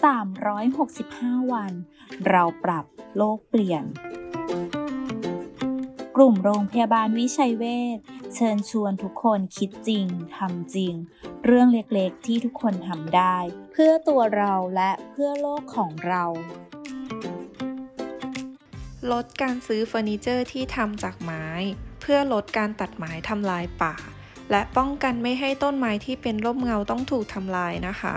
365 วัน เราปรับโลกเปลี่ยน กลุ่มโรงพยาบาลวิชัยเวชเชิญชวนทุกคนคิดจริงทำจริง เรื่องเล็กๆที่ทุกคนทำได้ เพื่อตัวเราและเพื่อโลกของเรา ลดการซื้อเฟอร์นิเจอร์ที่ทำจากไม้ เพื่อลดการตัดไม้ทำลายป่า และป้องกันไม่ให้ต้นไม้ที่เป็นร่มเงาต้องถูกทำลายนะคะ